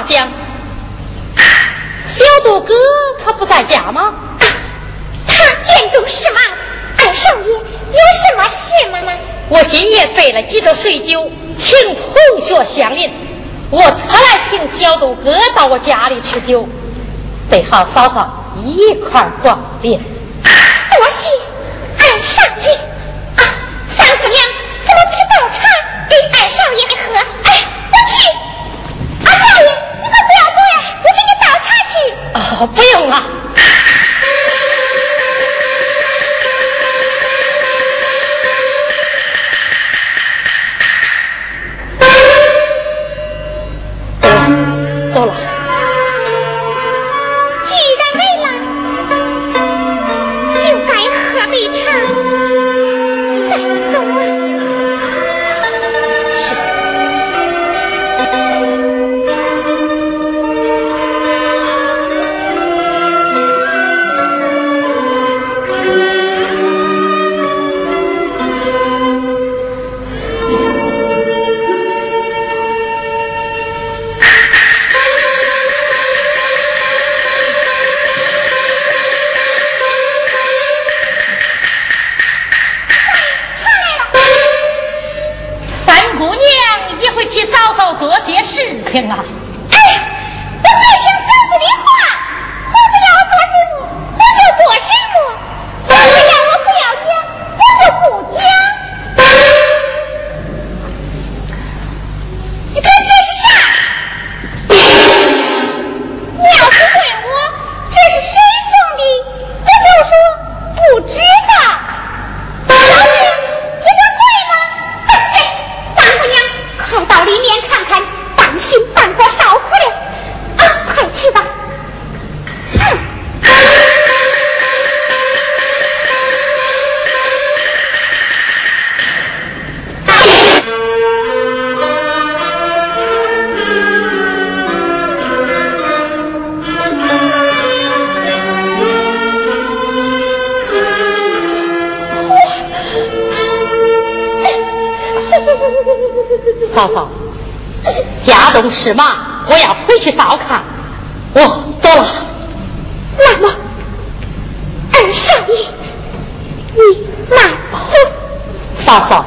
嫂嫂夸奖。小杜哥他不在家吗？他严重事忙。二少爷有什么事吗？呢？我今夜备了几桌水酒，请同学相邻。我特来请小杜哥到我家里吃酒，最好嫂嫂一块光临。多谢二少爷。啊，三姑娘怎么不去倒茶给二少爷喝？哎，我去。二少爷，啊，不用了。去吧嫂嫂，家中事忙，我要回去照看。我到了。那么，二少爷，你慢走。嫂嫂，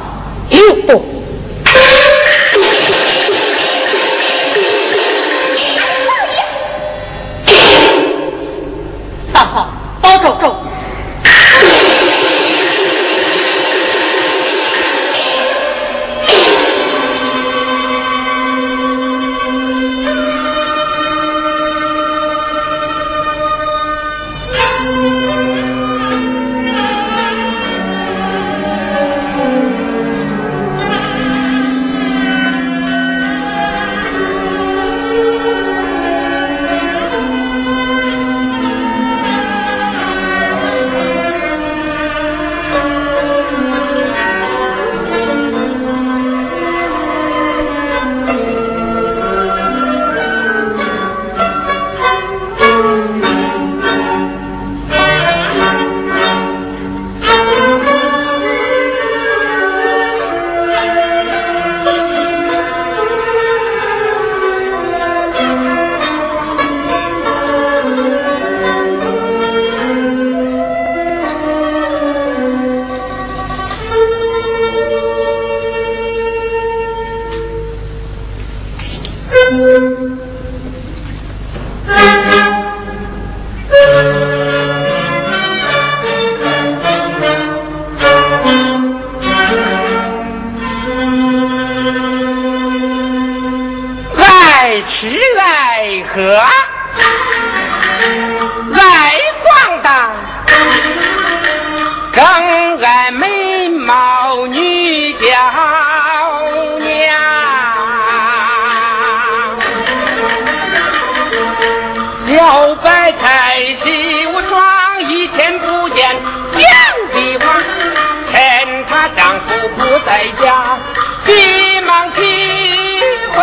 在家急忙去会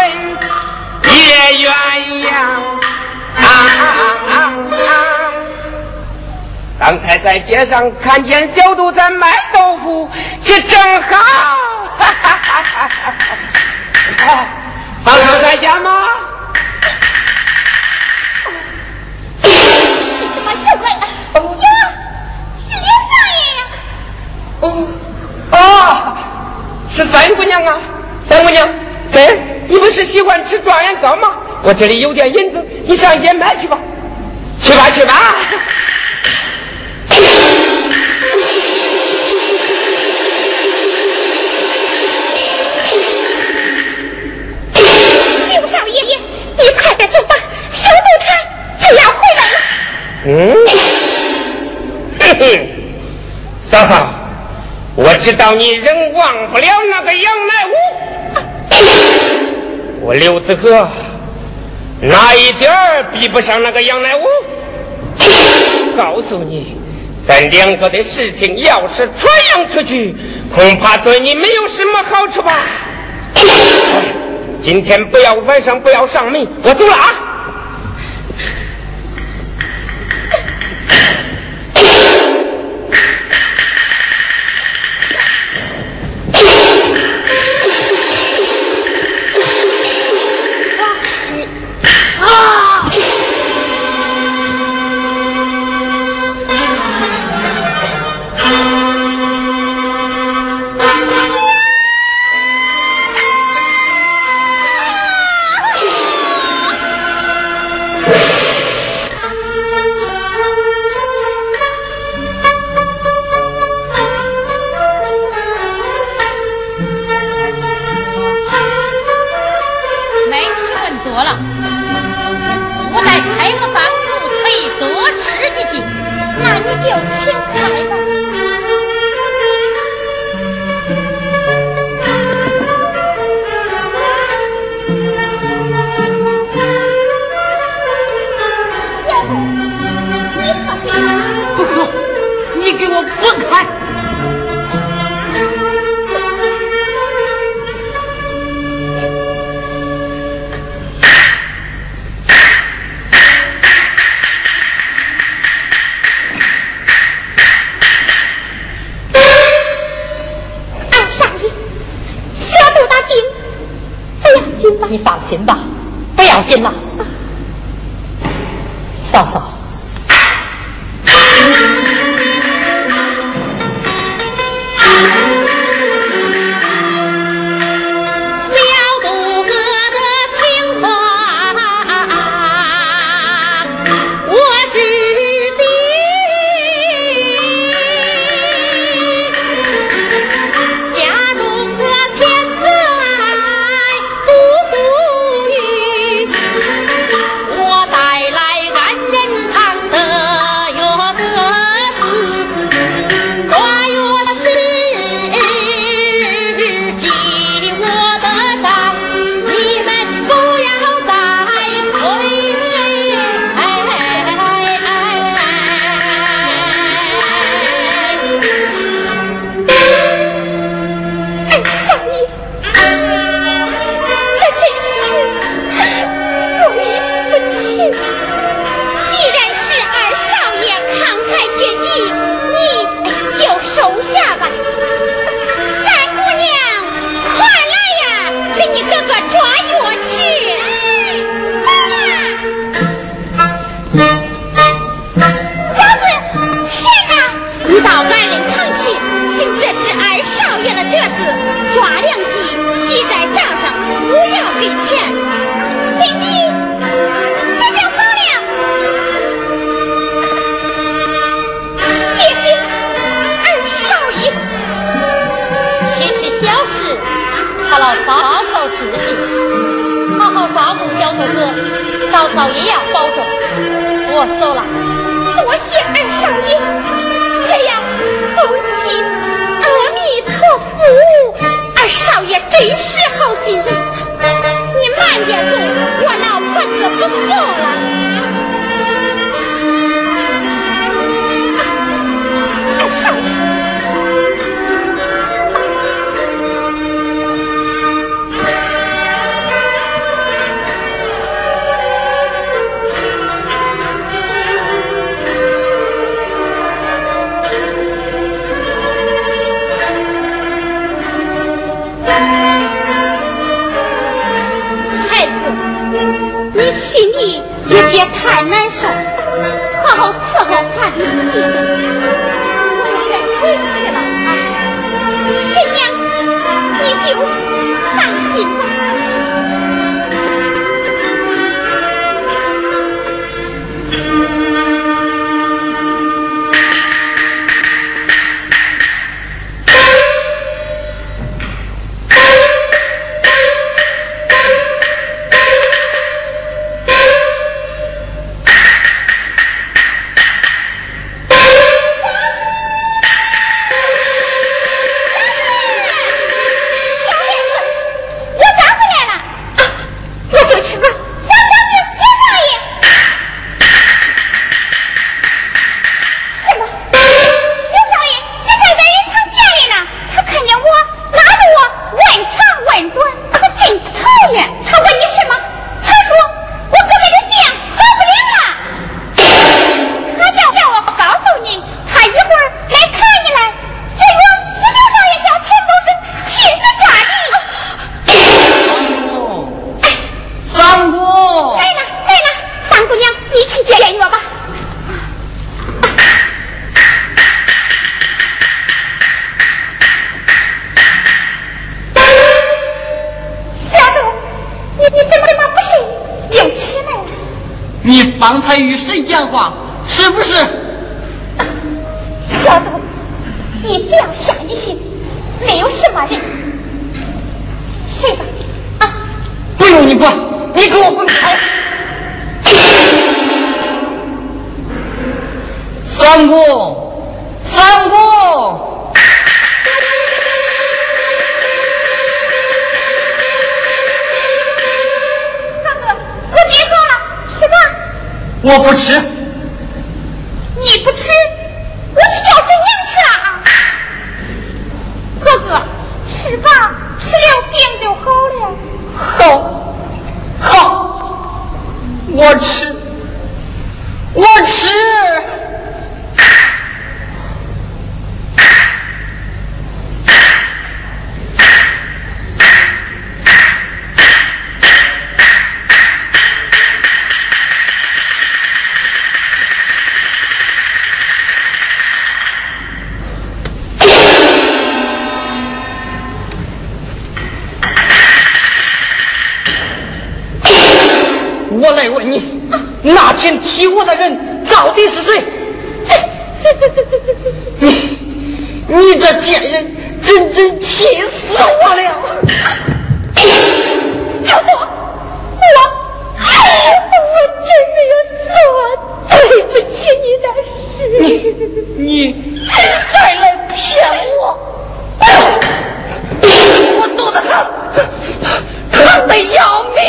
野鸳鸯。刚才在街上看见小杜在卖豆腐，这正好。嫂子在家吗？你怎么出来了？哟，是刘少爷呀。哦哦。是三姑娘啊！三姑娘，对，你不是喜欢吃状元糕吗？我这里有点银子，你上街买去吧。去吧，去吧。六少爷爷，你快点走吧，小杜他就要回来了。嗯，哼哼，嫂嫂，我知道你仍忘不了那个杨乃武，我刘子和哪一点儿比不上那个杨乃武？告诉你，咱两个的事情要是传扬出去，恐怕对你没有什么好处吧。今天不要晚上不要上门，我走了啊。好好伺候俺的爹，我也该回去了。婶娘，你就放心吧。不吃，我去叫婶娘去了啊！哥哥，吃吧，吃了病就好了。好，好，我吃，我的人到底是谁？你你这贱人，真真气死我了！小多，我我真没有做对不起你的事。你你还来骗我？我肚子疼，疼的要命。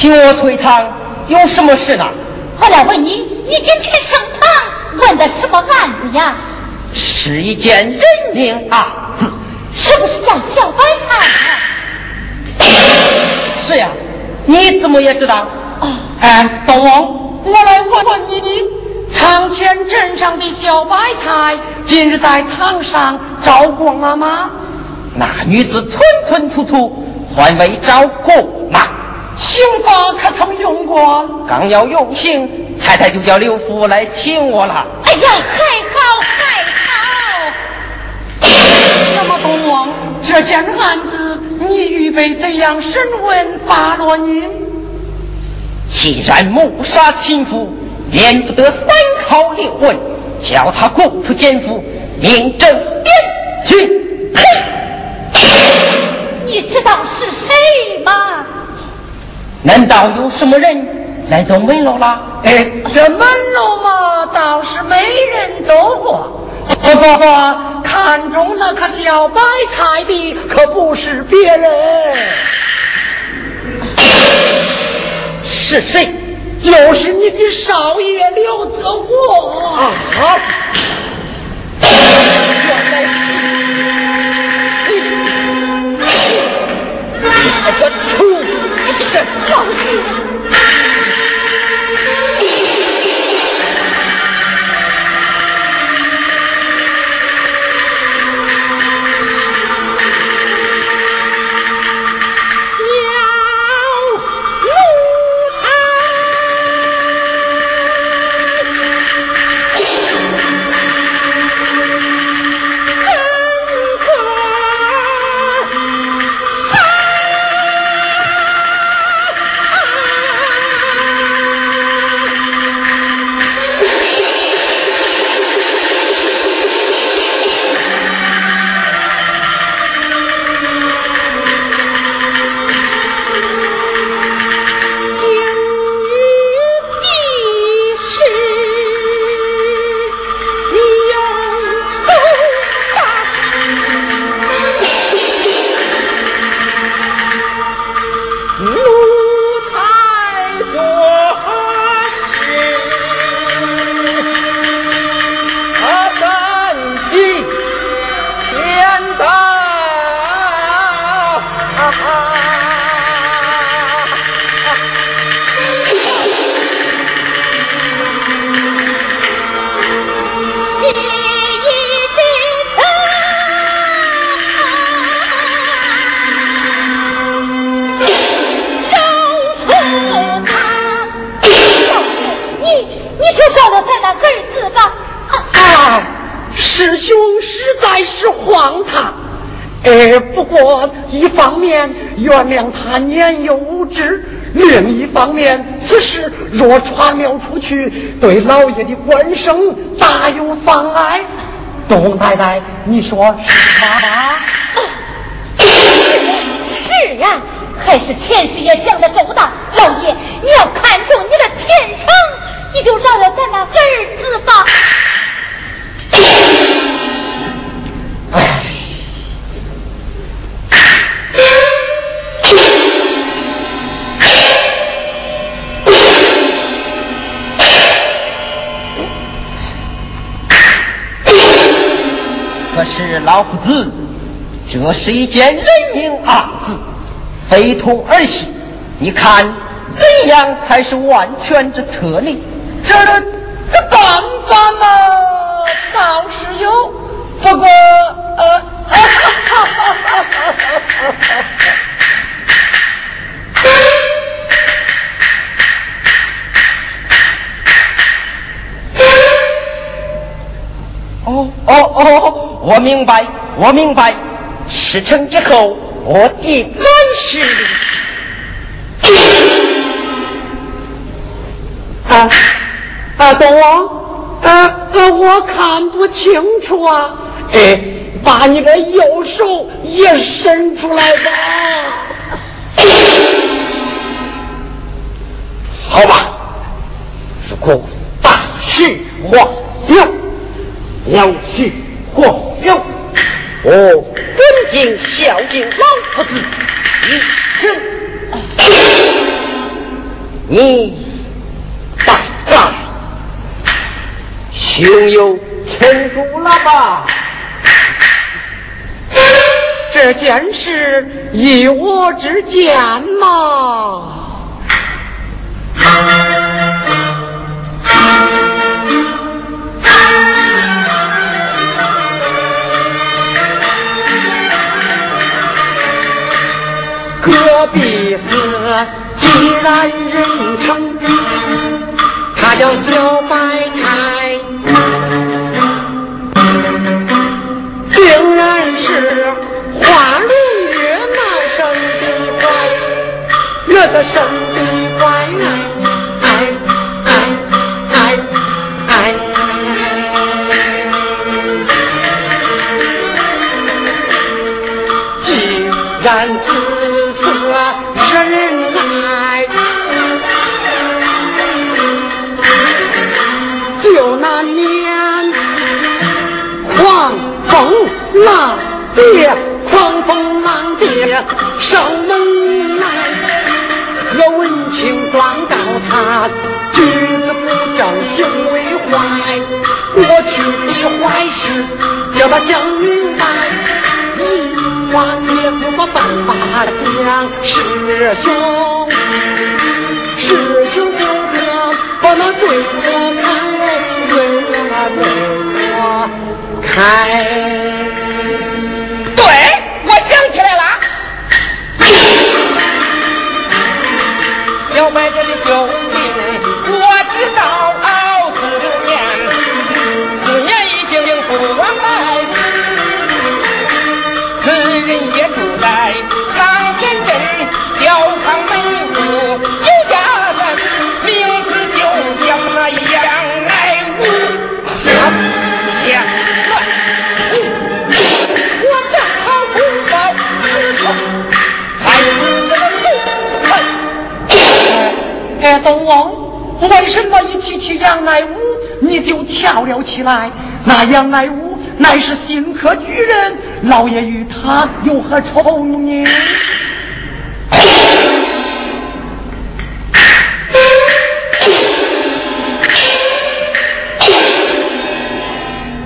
请我退堂，有什么事呢？我来问你，你今天上堂问的什么案子呀？是一件人命案子，是不是叫小白菜？是呀，你怎么也知道？啊，哎，东王，我来问问你，仓前镇上的小白菜今日在堂上招供了吗？那女子吞吞吐吐，还未招供吗？刑法可曾用过？刚要用刑，太太就叫刘福来请我了。哎呀，还好还好。那么东王，这件案子你预备怎样审问发落呢？既然谋杀亲夫，免不得三考六问，叫他供出奸夫，明正点刑。你知道是谁吗？难道有什么人来走门楼了？哎，这门楼嘛，倒是没人走过。不不不，看中那棵小白菜的可不是别人，是谁？就是你的少爷刘子国啊！原来是你，你这个朕放屁。他年幼无知，另一方面此事若传了出去，对老爷的官声大有妨碍。董太太，你说是吧？是呀，还是钱师爷想的周到。老爷，你要看重你的前程，你就饶了咱那儿子吧。老夫子，这是一件人命案子，非同儿戏。你看怎样才是万全之策呢？这这办法嘛，倒是有，不过呃，哈哈哈哈哈哈！哦哦哦，我明白，我明白。事成之后，我定来世。啊啊，东王，啊啊，我看不清楚啊，哎，把你的右手也伸出来吧。好吧，如果大事化小，小事化小，我尊敬孝敬老夫子一生。你大概胸有成竹了吧？这件事以我之见嘛。我必死既然人称，他叫小白菜，定然是花容月貌生的怪，惹得生为什么一提起杨乃武你就跳了起来？那杨乃武。乃是新科举人，老爷与他有何仇呢？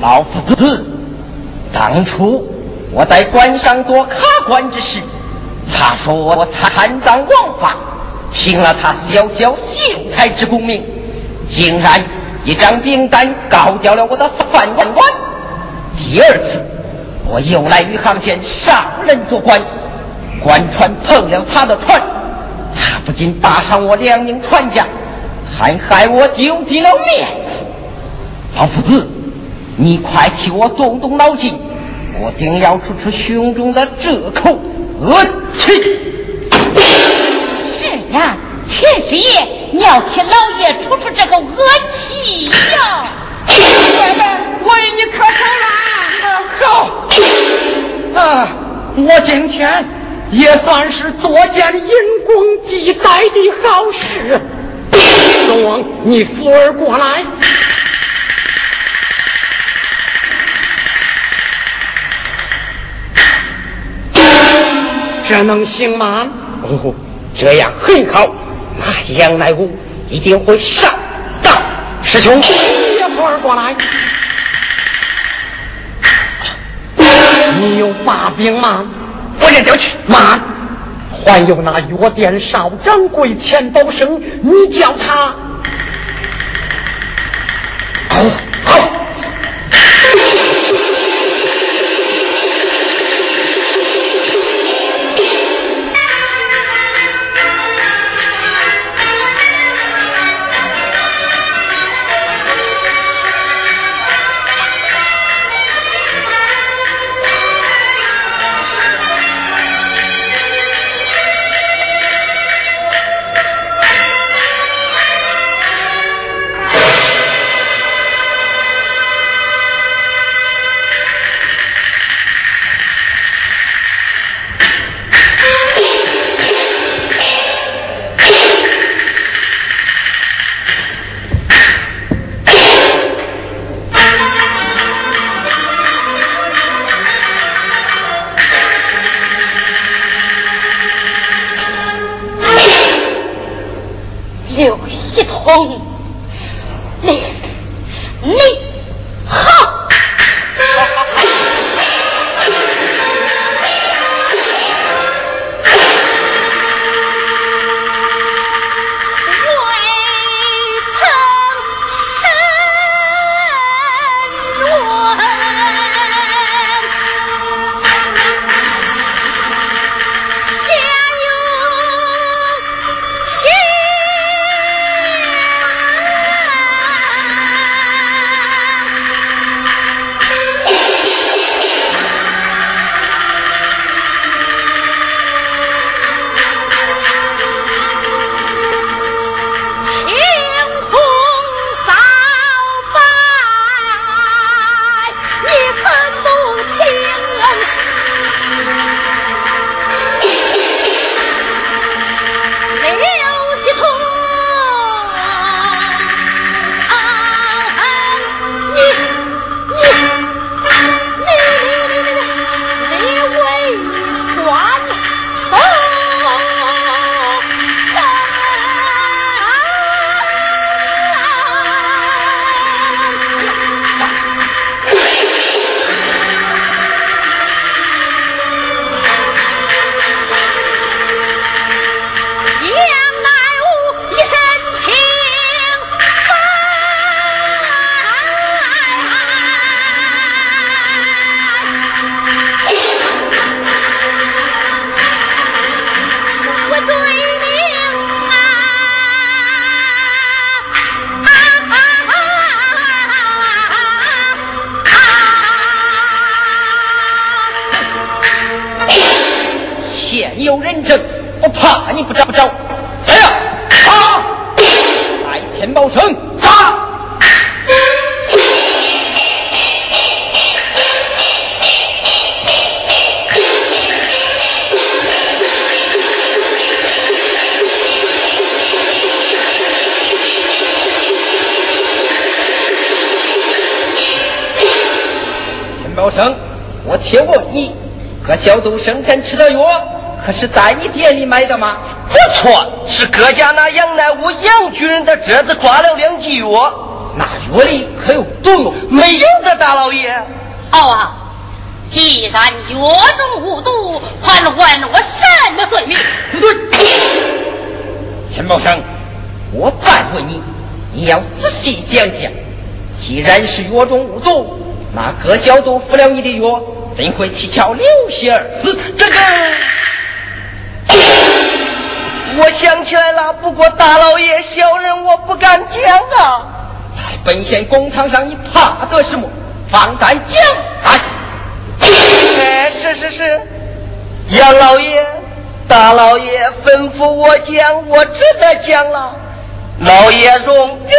老夫子，当初我在官上做卡官之时，他说我贪赃枉法，凭了他小小秀才之功名，竟然一张饼单告掉了我的饭碗官。第二次，我又来余杭县上任做官，官船碰了他的船，他不仅打伤我两名船家，还害我丢尽了面子。老夫子，你快替我动动脑筋，我定要出出胸中的这口恶气。是呀，钱师爷，你要替老爷出出这个恶气呀！奶奶，我与你磕头了。好啊！我今天也算是做件因公积德的好事。龙王，你扶儿过来，这能行吗？哦，这样很好。那杨乃武一定会上当。师兄，你也扶儿过来。你有把柄吗？我这就去。慢，还有那药店少掌柜钱宝生，你叫他。好。你不找不找哎呀？杀！来钱包生，杀！钱包生我听过你和小杜生前吃的药可是在你店里买的吗？不错，是各家那杨乃武杨巨人的侄子抓了两剂药。那药里可有毒药？没有的，大老爷。好啊，既然药中无毒，还问我什么罪名？子尊，钱茂生，我再问你，你要仔细想想，既然是药中无毒，那葛小杜服了你的药。怎会七窍流血而死？这个，我想起来了。不过大老爷，小人我不敢讲啊。在本县公堂上，你怕得什么？放胆讲！哎，是是是，杨老爷、大老爷吩咐我讲，我只得讲了。老爷容允。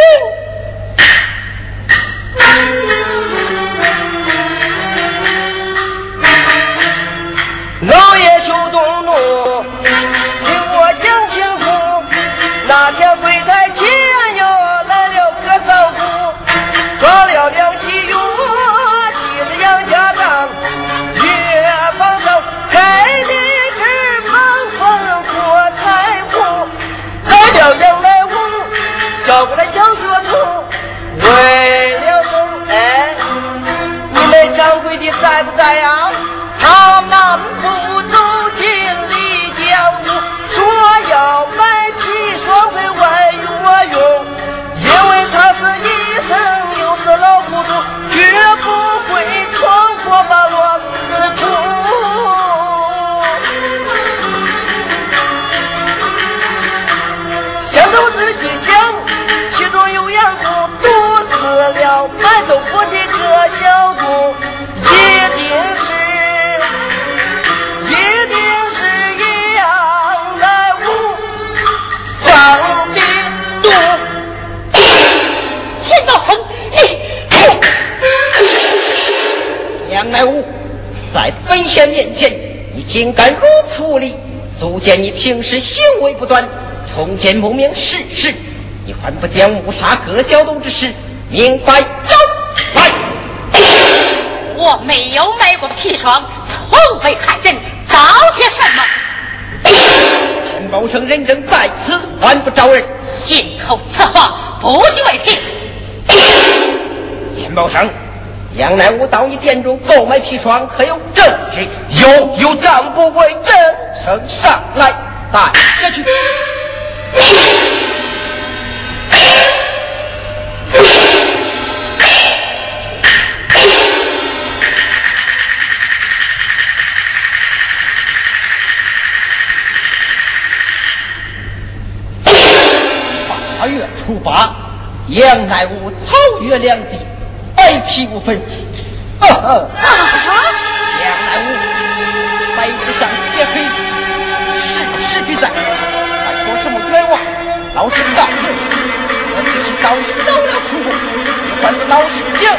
见你平时行为不端，从见不明事实。你还不将误杀葛小东之事明白招来？我没有买过砒霜，从未害人，搞些什么？钱宝生人证在此，还不招人？信口雌黄，不具为凭。钱宝生，杨乃武到你店中购买砒霜，可有证据？有有账簿为证，呈上来，带下去。八月初八，杨乃武草约良计，白皮无分。呵呵，我是告诉我，必须早已走了苦，你还老实讲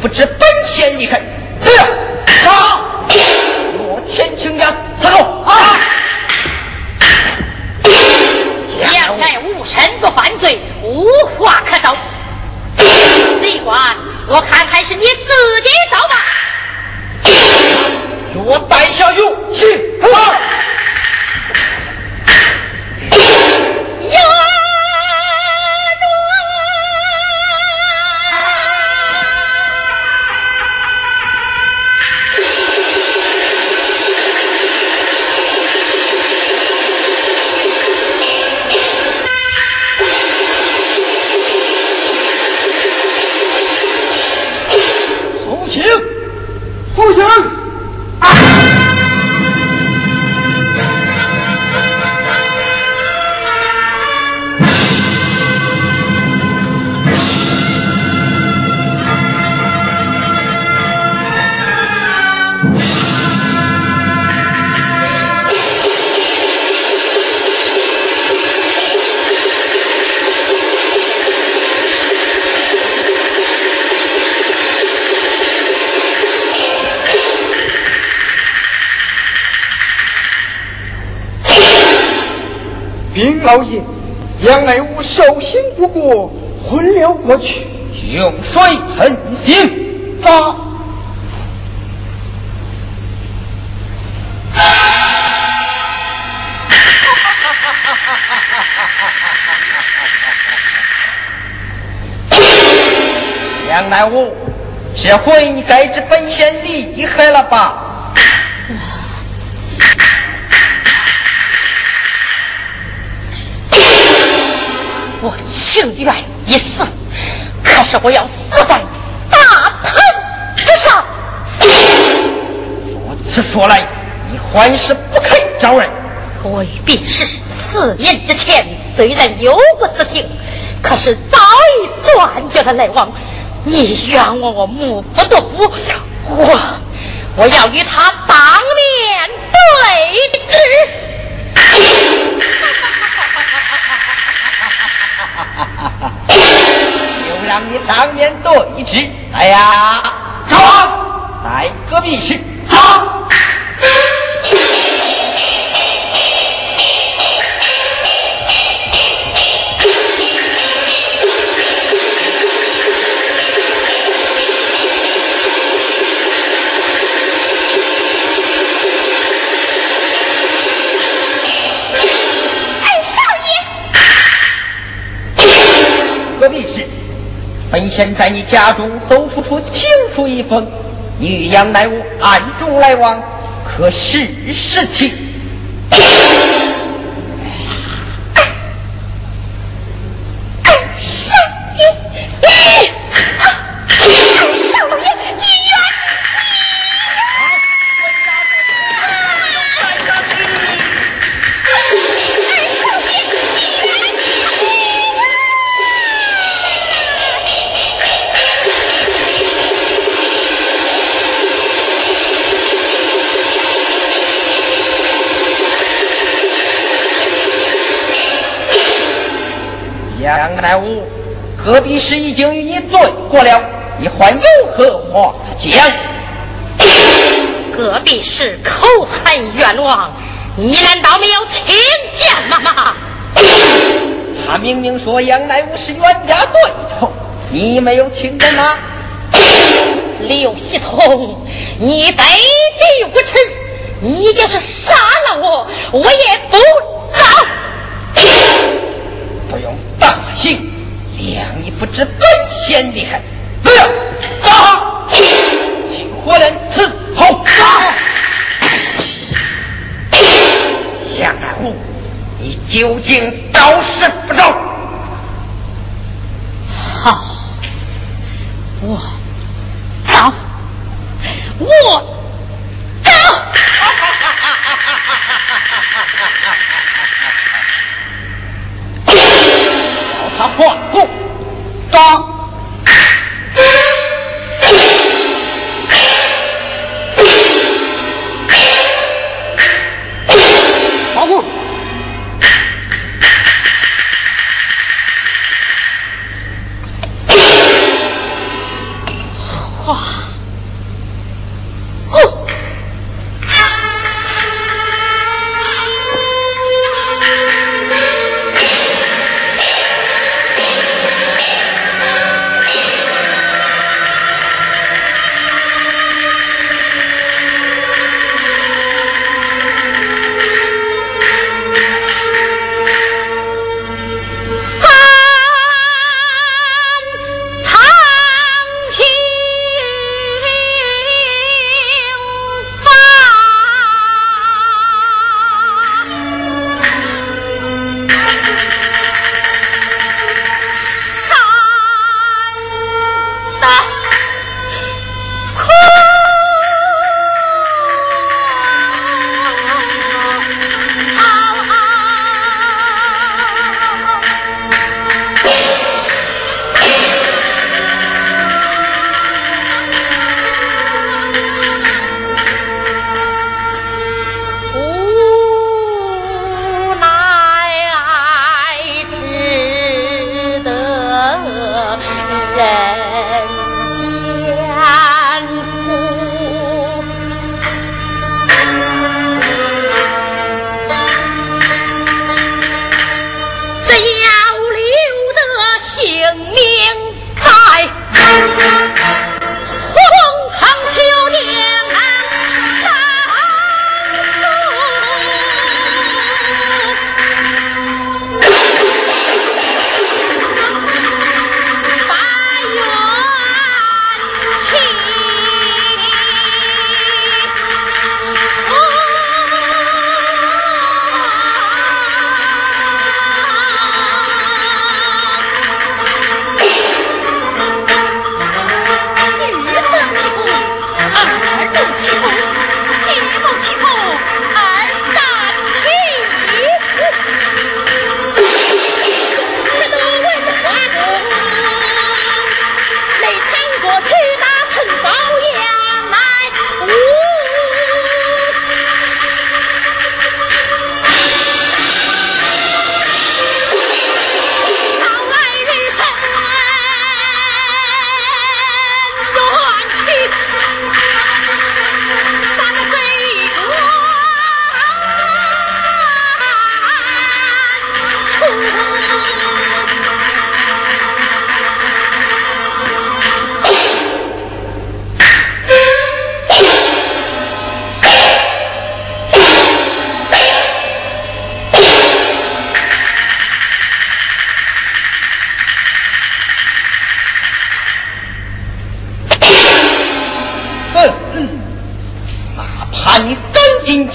不知本县厉害。老爷，杨乃武受刑不过，昏了过去。有水横行。啊！杨乃武，这回你该知本县厉害了吧？我情愿一死，可是我要死在大唐之上。如此说来，你还是不肯招人。未必是四年之前，虽然有过私情，可是早已断绝了来往。你冤枉我母不夺夫，我我要与他密室好二少爷何必室本仙在你家中搜出出清楚一封你与杨乃我暗中来往，可是事情？过了，你还有何话讲？隔壁是口恨冤枉，你难道没有听见吗？他明明说杨乃武是冤家对头，你没有听见吗？刘喜通，你卑鄙无耻！你就是杀了我，我也不他换过，打。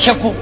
tinha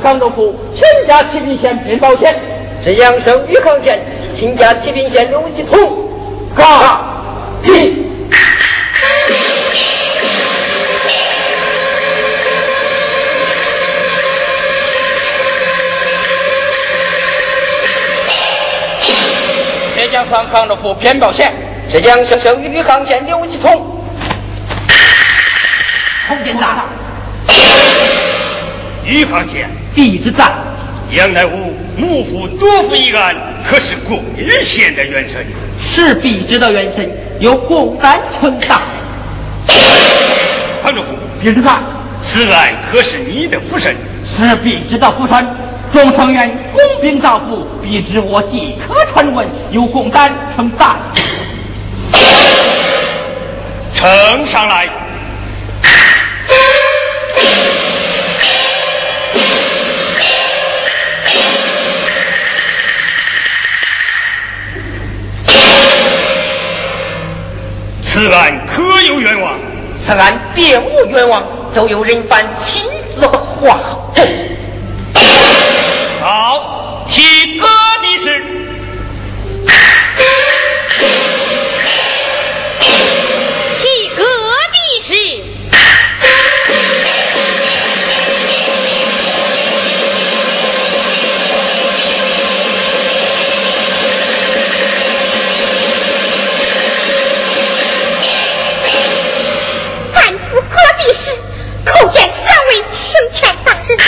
江上广州府全家启平县骗保险。浙江省余杭县亲家启平县刘系统。告一。浙江省广州府偏保险。浙江省余杭县刘系统。洪店长。余杭县地之赞，杨乃武幕府多福一案，可是贵县的元神。是笔直的元神，由共丹承担。潘主府，笔直长，此案可是你的福神？是笔直的福神。众成员公兵造福，笔直我即可传闻，由共丹承担。呈上来。此案可有冤枉？此案别无冤枉，都由人犯亲自画证。好，提叩见三位清前大人。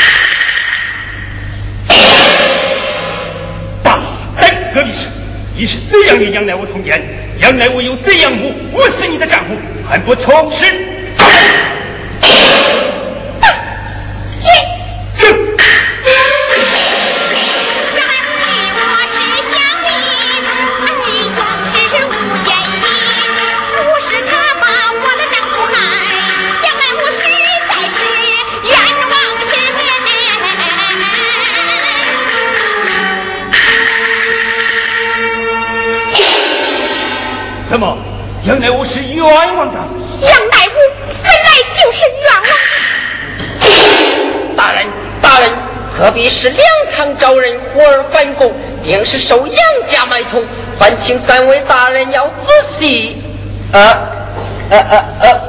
大胆隔壁事，你是怎样与杨乃武通奸？杨乃武又怎样诬诬死你的丈夫？还不从实？是两堂招人，忽而反攻，定是受杨家买通，还请三位大人要仔细。呃，呃呃呃，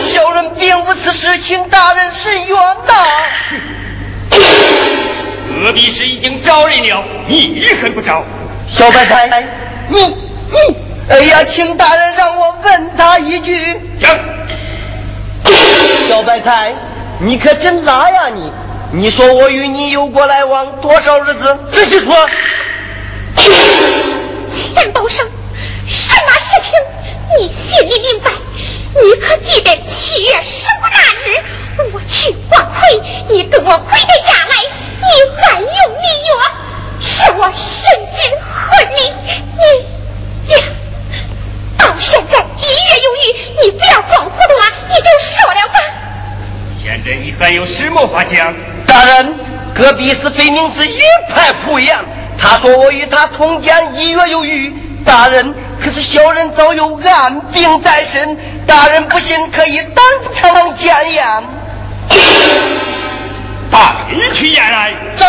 小人并无此事，请大人伸冤呐！隔壁时已经招人了，你还不招？小白菜，你你，哎呀，请大人让我问他一句。讲。小白菜，你可真拉呀你！你说我与你有过来往多少日子？仔细说。钱宝生，什么事情你心里明白。你可记得七月十五那日，我去逛会，你跟我回的家来，你暗用密约，使我深知婚礼。你，呀，到现在一月有余，你不要装糊涂了，你就说了吧。现在你还有什么话讲？大人，隔壁是非明是一派胡言。他说我与他通奸一月有余。大人，可是小人早有暗病在身，大人不信可以当场检验。带去验来。是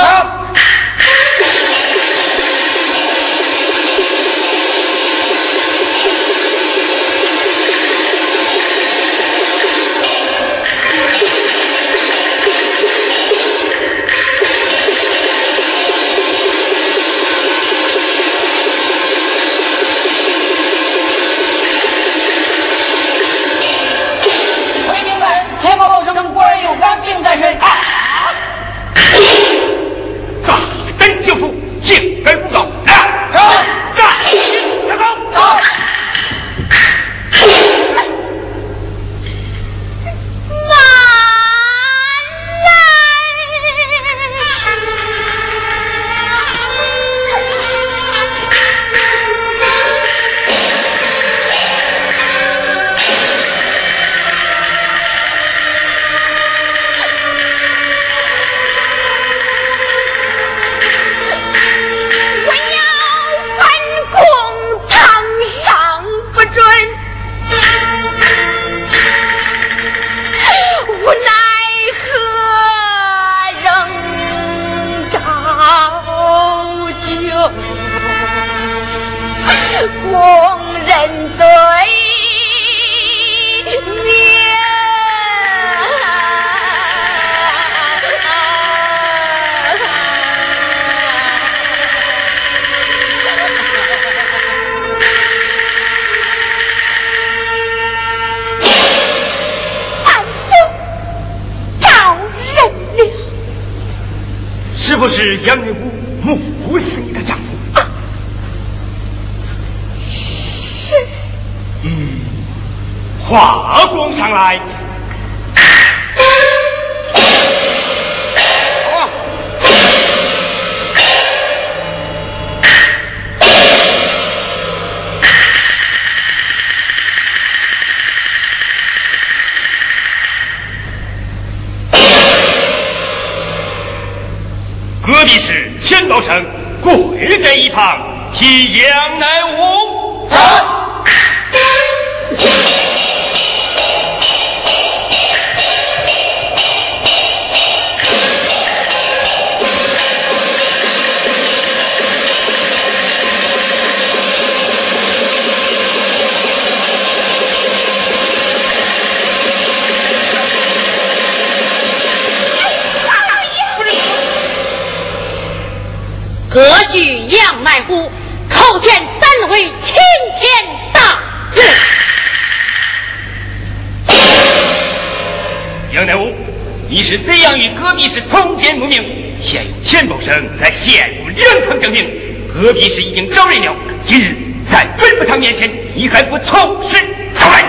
你是怎样与隔壁氏通奸无名？现有钱宝生在县府两堂证明，隔壁氏已经招认了。今日在本部堂面前，你还不从实招来？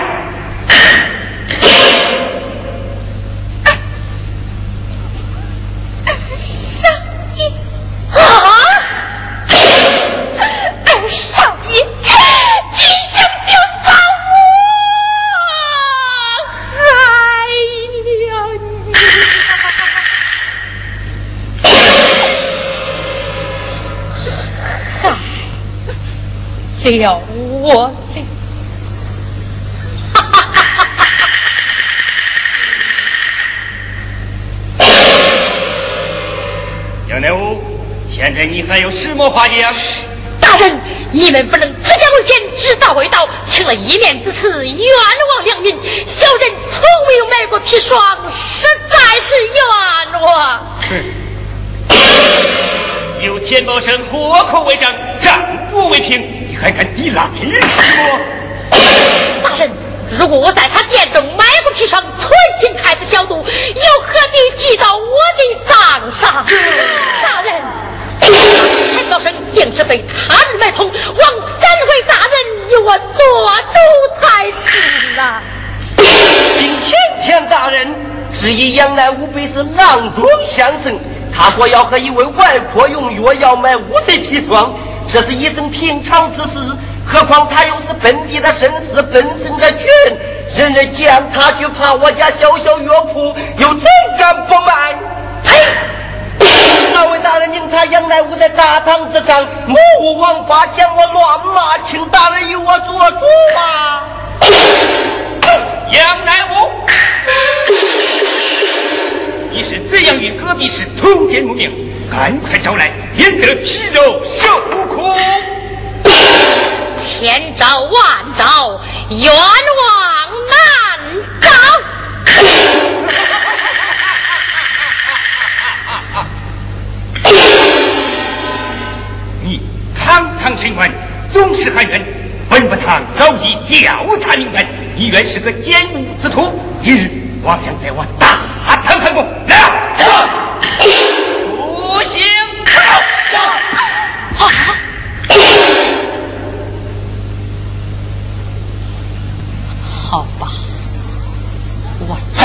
了我的，杨乃武，现在你还有什么话讲？大人，你们不能直讲为奸，直道为盗，请了一面之词，冤枉良民。小人从没有买过砒霜，实在是冤枉。有钱宝生活口为证，账不为凭。还敢抵赖是不？大人，如果我在他店中买过砒霜，存心开始消毒，又何必记到我的账上？大人，钱宝生定是被他人买通，望三位大人以我做主才是。啊！禀前天大人，只因杨乃武本是郎中相生，他说要和一位外婆用药，要买五岁砒霜，这是一生平常之事。何况他又是本地的绅士，本省的军人，人人见他就怕我家小小药铺，又怎敢不卖？呸！那位大人，您查杨乃武在大堂之上，目无王法，将我乱骂，请大人与我做主吧。杨乃武，你是怎样与隔壁氏通奸谋明？赶快招来，免得皮肉受苦。千招万招，冤枉难招。你堂堂神官，总是喊冤，本部堂早已调查明白，你原是个奸污之徒，今日妄想在我大堂 hand 供，来，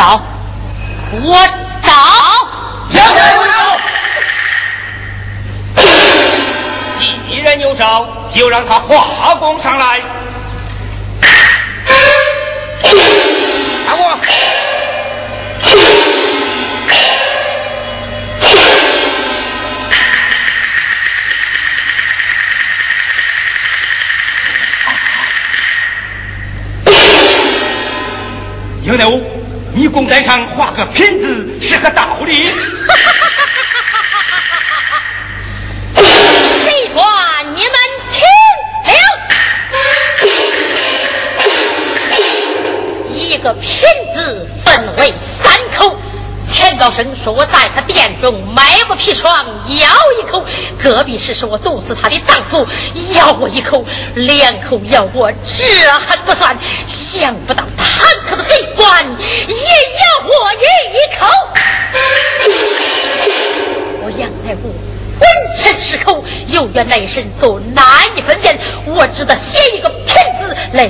找，我找。杨乃武既然有招，就让他化功上来。看我。杨乃武，公仔上画个品字是个道理。这段你们听了。一个品。钱高生说我在他店中买过砒霜，咬一口；隔壁是说我毒死他的丈夫，咬我一口，两口咬我，这还不算，想不到堂客的黑官也咬我一口。我杨乃武浑身是口，有缘来生所难以分辨，我只得写一个品字来。